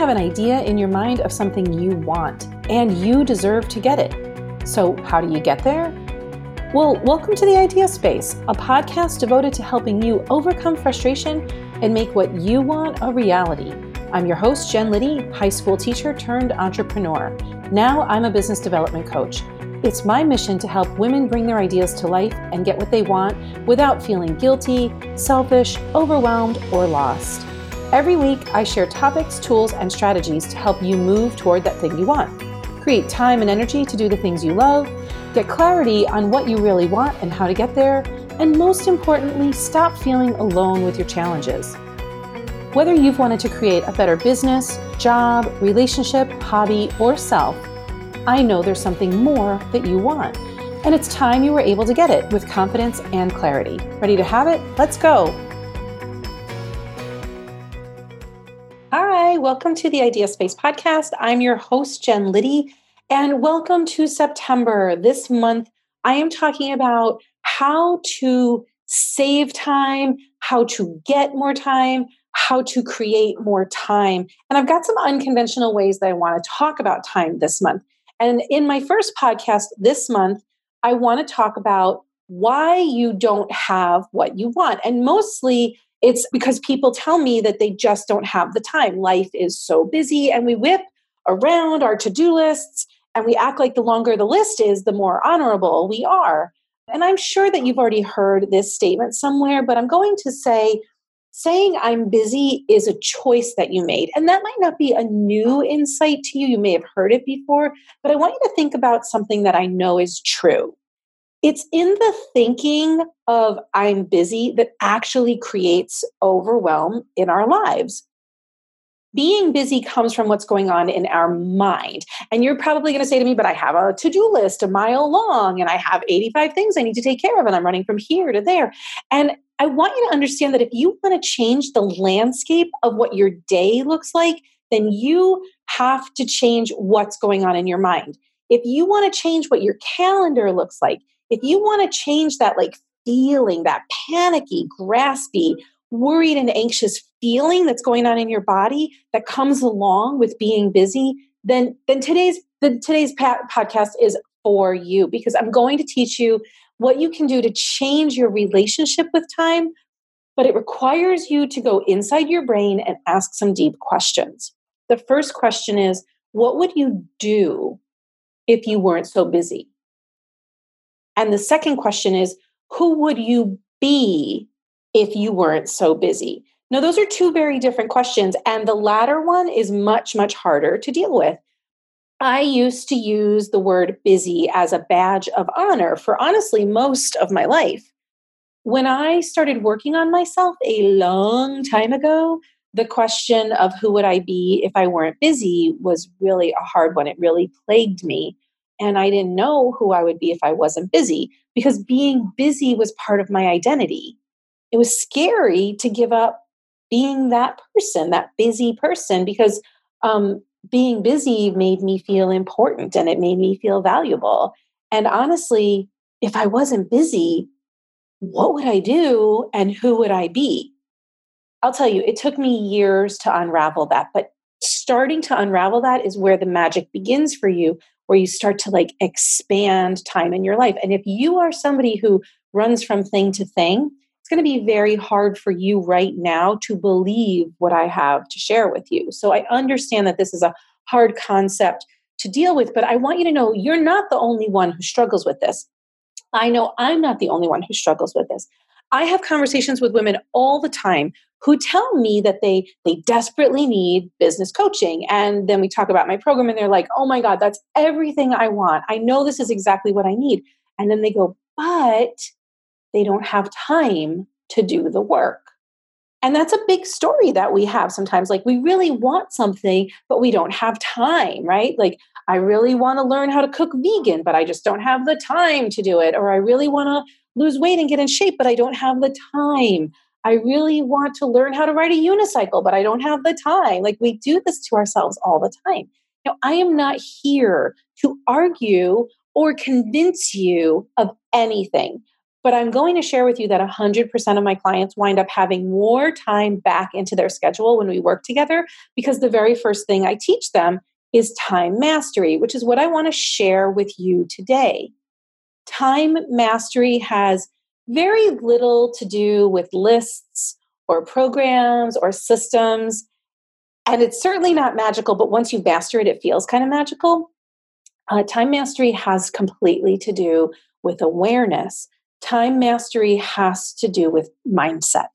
have an idea in your mind of something you want, and you deserve to get it. So, how do you get there? Well, welcome to the Idea Space, a podcast devoted to helping you overcome frustration and make what you want a reality. I'm your host, Jen Liddy, high school teacher turned entrepreneur. Now I'm a business development coach. It's my mission to help women bring their ideas to life and get what they want without feeling guilty, selfish, overwhelmed, or lost. Every week, I share topics, tools, and strategies to help you move toward that thing you want. Create time and energy to do the things you love, get clarity on what you really want and how to get there, and most importantly, stop feeling alone with your challenges. Whether you've wanted to create a better business, job, relationship, hobby, or self, I know there's something more that you want. And it's time you were able to get it with confidence and clarity. Ready to have it? Let's go. Welcome to the Idea Space podcast. I'm your host, Jen Liddy, and welcome to September. This month, I am talking about how to save time, how to get more time, how to create more time. And I've got some unconventional ways that I want to talk about time this month. And in my first podcast this month, I want to talk about why you don't have what you want. And mostly it's because people tell me that they just don't have the time. Life is so busy, and we whip around our to do lists and we act like the longer the list is, the more honorable we are. And I'm sure that you've already heard this statement somewhere, but I'm going to say saying I'm busy is a choice that you made. And that might not be a new insight to you. You may have heard it before, but I want you to think about something that I know is true. It's in the thinking of I'm busy that actually creates overwhelm in our lives. Being busy comes from what's going on in our mind. And you're probably going to say to me, but I have a to do list a mile long and I have 85 things I need to take care of and I'm running from here to there. And I want you to understand that if you want to change the landscape of what your day looks like, then you have to change what's going on in your mind. If you want to change what your calendar looks like, if you want to change that like feeling, that panicky, graspy, worried and anxious feeling that's going on in your body that comes along with being busy, then then today's today's podcast is for you because I'm going to teach you what you can do to change your relationship with time, but it requires you to go inside your brain and ask some deep questions. The first question is What would you do if you weren't so busy? And the second question is Who would you be if you weren't so busy? Now, those are two very different questions. And the latter one is much, much harder to deal with I used to use the word busy as a badge of honor for honestly most of my life. When I started working on myself a long time ago, the question of who would I be if I weren't busy was really a hard one. It really plagued me. And I didn't know who I would be if I wasn't busy because being busy was part of my identity. It was scary to give up being that person, that busy person, because um, being busy made me feel important and it made me feel valuable. And honestly, if I wasn't busy, what would I do and who would I be? I'll tell you, it took me years to unravel that, but starting to unravel that is where the magic begins for you, where you start to like expand time in your life. And if you are somebody who runs from thing to thing, it's going to be very hard for you right now to believe what I have to share with you. So I understand that this is a hard concept to deal with, but I want you to know you're not the only one who struggles with this. I know I'm not the only one who struggles with this. I have conversations with women all the time who tell me that they they desperately need business coaching and then we talk about my program and they're like, "Oh my god, that's everything I want. I know this is exactly what I need." And then they go, "But they don't have time to do the work. And that's a big story that we have sometimes. Like, we really want something, but we don't have time, right? Like, I really want to learn how to cook vegan, but I just don't have the time to do it. Or I really want to lose weight and get in shape, but I don't have the time. I really want to learn how to ride a unicycle, but I don't have the time. Like, we do this to ourselves all the time. Now, I am not here to argue or convince you of anything. But I'm going to share with you that 100% of my clients wind up having more time back into their schedule when we work together because the very first thing I teach them is time mastery, which is what I want to share with you today. Time mastery has very little to do with lists or programs or systems. And it's certainly not magical, but once you master it, it feels kind of magical. Uh, time mastery has completely to do with awareness. Time mastery has to do with mindset.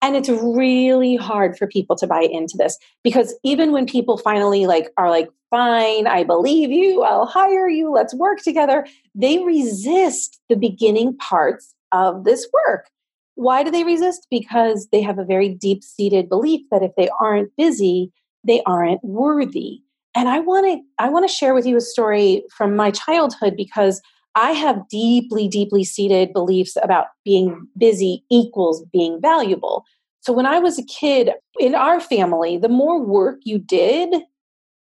And it's really hard for people to buy into this because even when people finally like are like, fine, I believe you, I'll hire you, let's work together, they resist the beginning parts of this work. Why do they resist? Because they have a very deep seated belief that if they aren't busy, they aren't worthy. And I want to I want to share with you a story from my childhood because I have deeply deeply seated beliefs about being busy equals being valuable. So when I was a kid in our family, the more work you did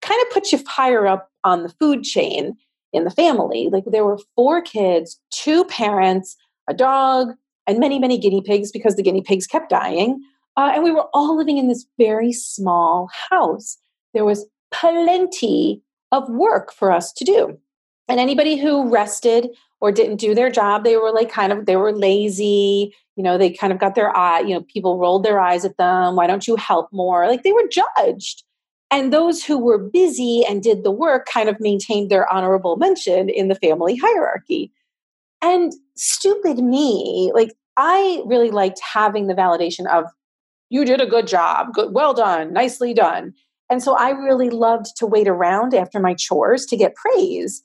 kind of put you higher up on the food chain in the family. Like there were four kids, two parents, a dog, and many, many guinea pigs because the guinea pigs kept dying. Uh, and we were all living in this very small house. There was plenty of work for us to do. And anybody who rested or didn't do their job, they were like kind of, they were lazy. You know, they kind of got their eye, you know, people rolled their eyes at them. Why don't you help more? Like they were judged. And those who were busy and did the work kind of maintained their honorable mention in the family hierarchy. And stupid me, like I really liked having the validation of, you did a good job, good, well done, nicely done. And so I really loved to wait around after my chores to get praise.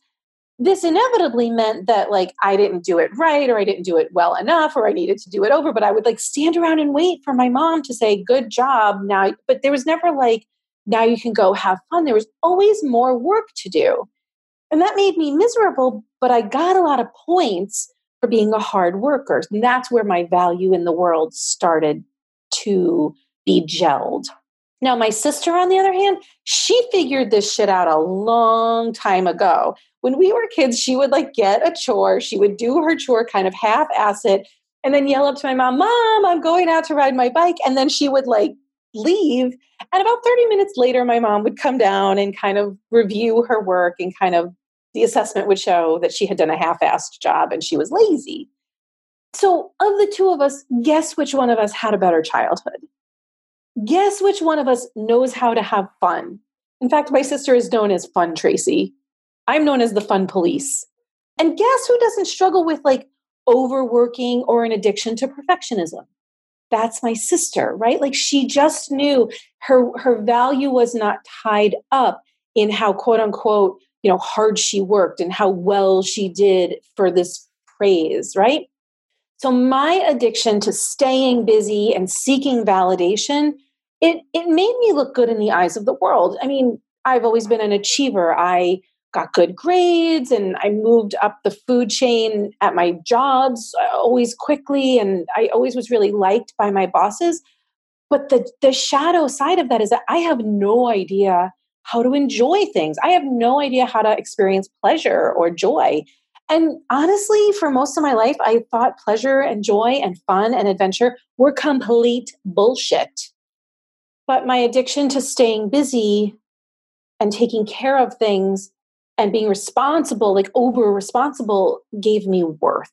This inevitably meant that like I didn't do it right or I didn't do it well enough or I needed to do it over, but I would like stand around and wait for my mom to say, good job now. But there was never like, now you can go have fun. There was always more work to do. And that made me miserable, but I got a lot of points for being a hard worker. And that's where my value in the world started to be gelled. Now, my sister, on the other hand, she figured this shit out a long time ago. When we were kids, she would like get a chore, she would do her chore kind of half ass it, and then yell up to my mom, Mom, I'm going out to ride my bike. And then she would like leave. And about 30 minutes later, my mom would come down and kind of review her work and kind of the assessment would show that she had done a half assed job and she was lazy. So, of the two of us, guess which one of us had a better childhood? Guess which one of us knows how to have fun? In fact, my sister is known as Fun Tracy. I'm known as the Fun Police. And guess who doesn't struggle with like overworking or an addiction to perfectionism? That's my sister, right? Like she just knew her her value was not tied up in how quote unquote you know hard she worked and how well she did for this praise right? So my addiction to staying busy and seeking validation it it made me look good in the eyes of the world. I mean i've always been an achiever. I got good grades and i moved up the food chain at my jobs uh, always quickly and i always was really liked by my bosses. But the the shadow side of that is that i have no idea how to enjoy things. I have no idea how to experience pleasure or joy. And honestly, for most of my life, I thought pleasure and joy and fun and adventure were complete bullshit. But my addiction to staying busy and taking care of things and being responsible, like over responsible, gave me worth.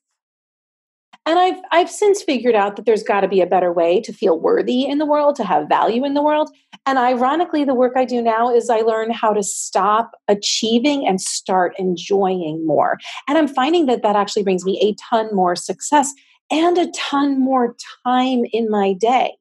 And I've I've since figured out that there's got to be a better way to feel worthy in the world, to have value in the world. And ironically, the work I do now is I learn how to stop achieving and start enjoying more. And I'm finding that that actually brings me a ton more success and a ton more time in my day.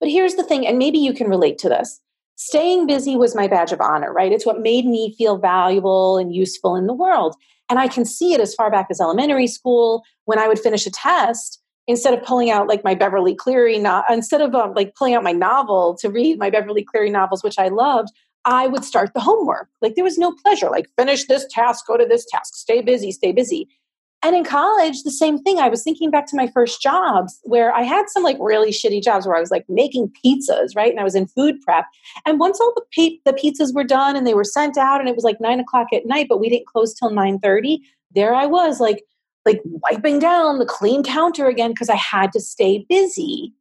But here's the thing, and maybe you can relate to this. Staying busy was my badge of honor, right? It's what made me feel valuable and useful in the world. And I can see it as far back as elementary school when I would finish a test. Instead of pulling out like my Beverly Cleary, no- instead of um, like pulling out my novel to read my Beverly Cleary novels, which I loved, I would start the homework. Like there was no pleasure. Like finish this task, go to this task, stay busy, stay busy. And in college, the same thing. I was thinking back to my first jobs where I had some like really shitty jobs where I was like making pizzas, right? And I was in food prep. And once all the the pizzas were done and they were sent out, and it was like nine o'clock at night, but we didn't close till nine thirty. There I was, like like wiping down the clean counter again because I had to stay busy.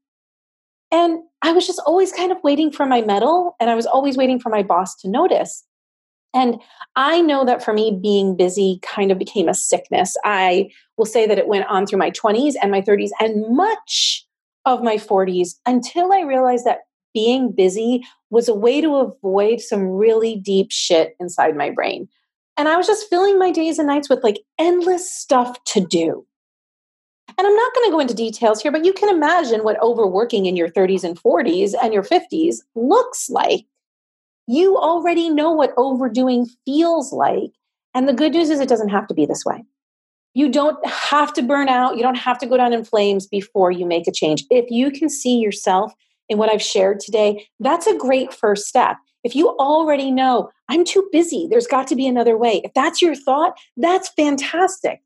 And I was just always kind of waiting for my medal and I was always waiting for my boss to notice. And I know that for me, being busy kind of became a sickness. I will say that it went on through my 20s and my 30s and much of my 40s until I realized that being busy was a way to avoid some really deep shit inside my brain. And I was just filling my days and nights with like endless stuff to do. And I'm not going to go into details here, but you can imagine what overworking in your 30s and 40s and your 50s looks like. You already know what overdoing feels like. And the good news is it doesn't have to be this way. You don't have to burn out. You don't have to go down in flames before you make a change. If you can see yourself in what I've shared today, that's a great first step. If you already know, I'm too busy, there's got to be another way. If that's your thought, that's fantastic.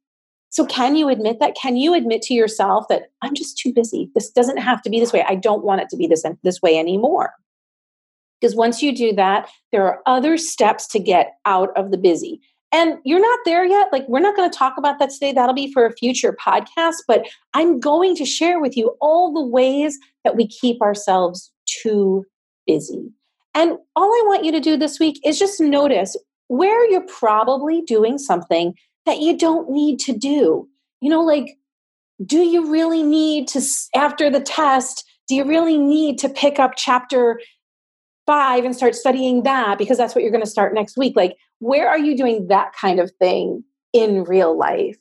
So, can you admit that? Can you admit to yourself that I'm just too busy? This doesn't have to be this way. I don't want it to be this, this way anymore. Because once you do that, there are other steps to get out of the busy. And you're not there yet. Like, we're not going to talk about that today. That'll be for a future podcast. But I'm going to share with you all the ways that we keep ourselves too busy. And all I want you to do this week is just notice where you're probably doing something that you don't need to do. You know, like, do you really need to, after the test, do you really need to pick up chapter five and start studying that because that's what you're going to start next week? Like, where are you doing that kind of thing in real life?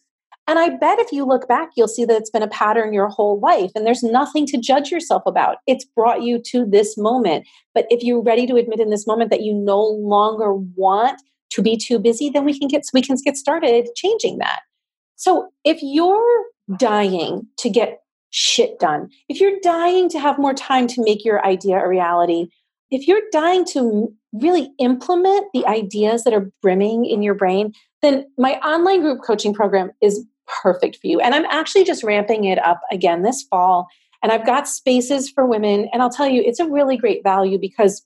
And I bet if you look back, you'll see that it's been a pattern your whole life, and there's nothing to judge yourself about. It's brought you to this moment. But if you're ready to admit in this moment that you no longer want to be too busy, then we can get we can get started changing that. So if you're dying to get shit done, if you're dying to have more time to make your idea a reality, if you're dying to really implement the ideas that are brimming in your brain, then my online group coaching program is perfect for you. And I'm actually just ramping it up again this fall. And I've got spaces for women. And I'll tell you, it's a really great value because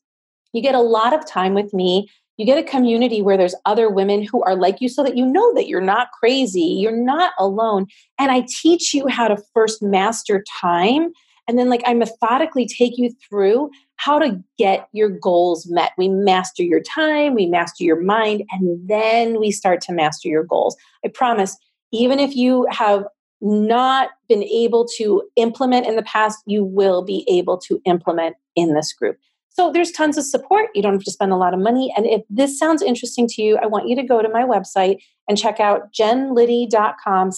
you get a lot of time with me. You get a community where there's other women who are like you so that you know that you're not crazy, you're not alone. And I teach you how to first master time. And then, like, I methodically take you through how to get your goals met. We master your time, we master your mind, and then we start to master your goals. I promise, even if you have not been able to implement in the past, you will be able to implement in this group. So there's tons of support. You don't have to spend a lot of money. And if this sounds interesting to you, I want you to go to my website and check out jenliddy.com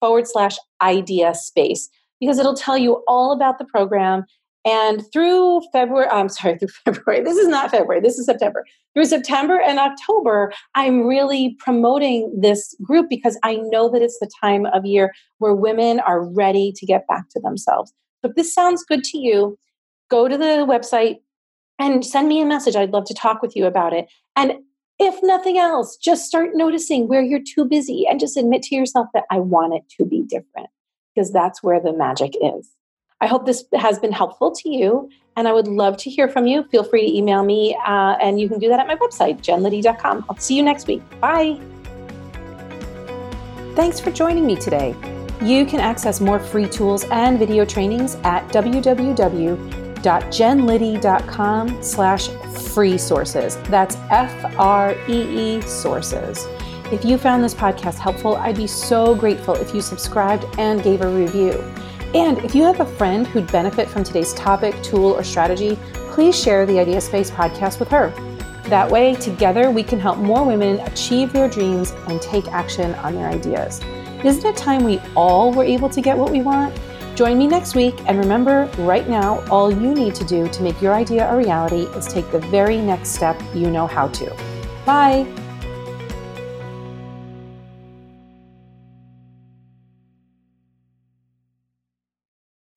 forward slash idea space because it'll tell you all about the program and through February, I'm sorry, through February, this is not February, this is September. Through September and October, I'm really promoting this group because I know that it's the time of year where women are ready to get back to themselves. So if this sounds good to you, go to the website and send me a message. I'd love to talk with you about it. And if nothing else, just start noticing where you're too busy and just admit to yourself that I want it to be different because that's where the magic is. I hope this has been helpful to you, and I would love to hear from you. Feel free to email me, uh, and you can do that at my website, jenliddy.com. I'll see you next week. Bye. Thanks for joining me today. You can access more free tools and video trainings at www.jenliddy.com slash free sources. That's F-R-E-E sources. If you found this podcast helpful, I'd be so grateful if you subscribed and gave a review. And if you have a friend who'd benefit from today's topic, tool, or strategy, please share the Idea Space podcast with her. That way, together, we can help more women achieve their dreams and take action on their ideas. Isn't it time we all were able to get what we want? Join me next week, and remember right now, all you need to do to make your idea a reality is take the very next step you know how to. Bye.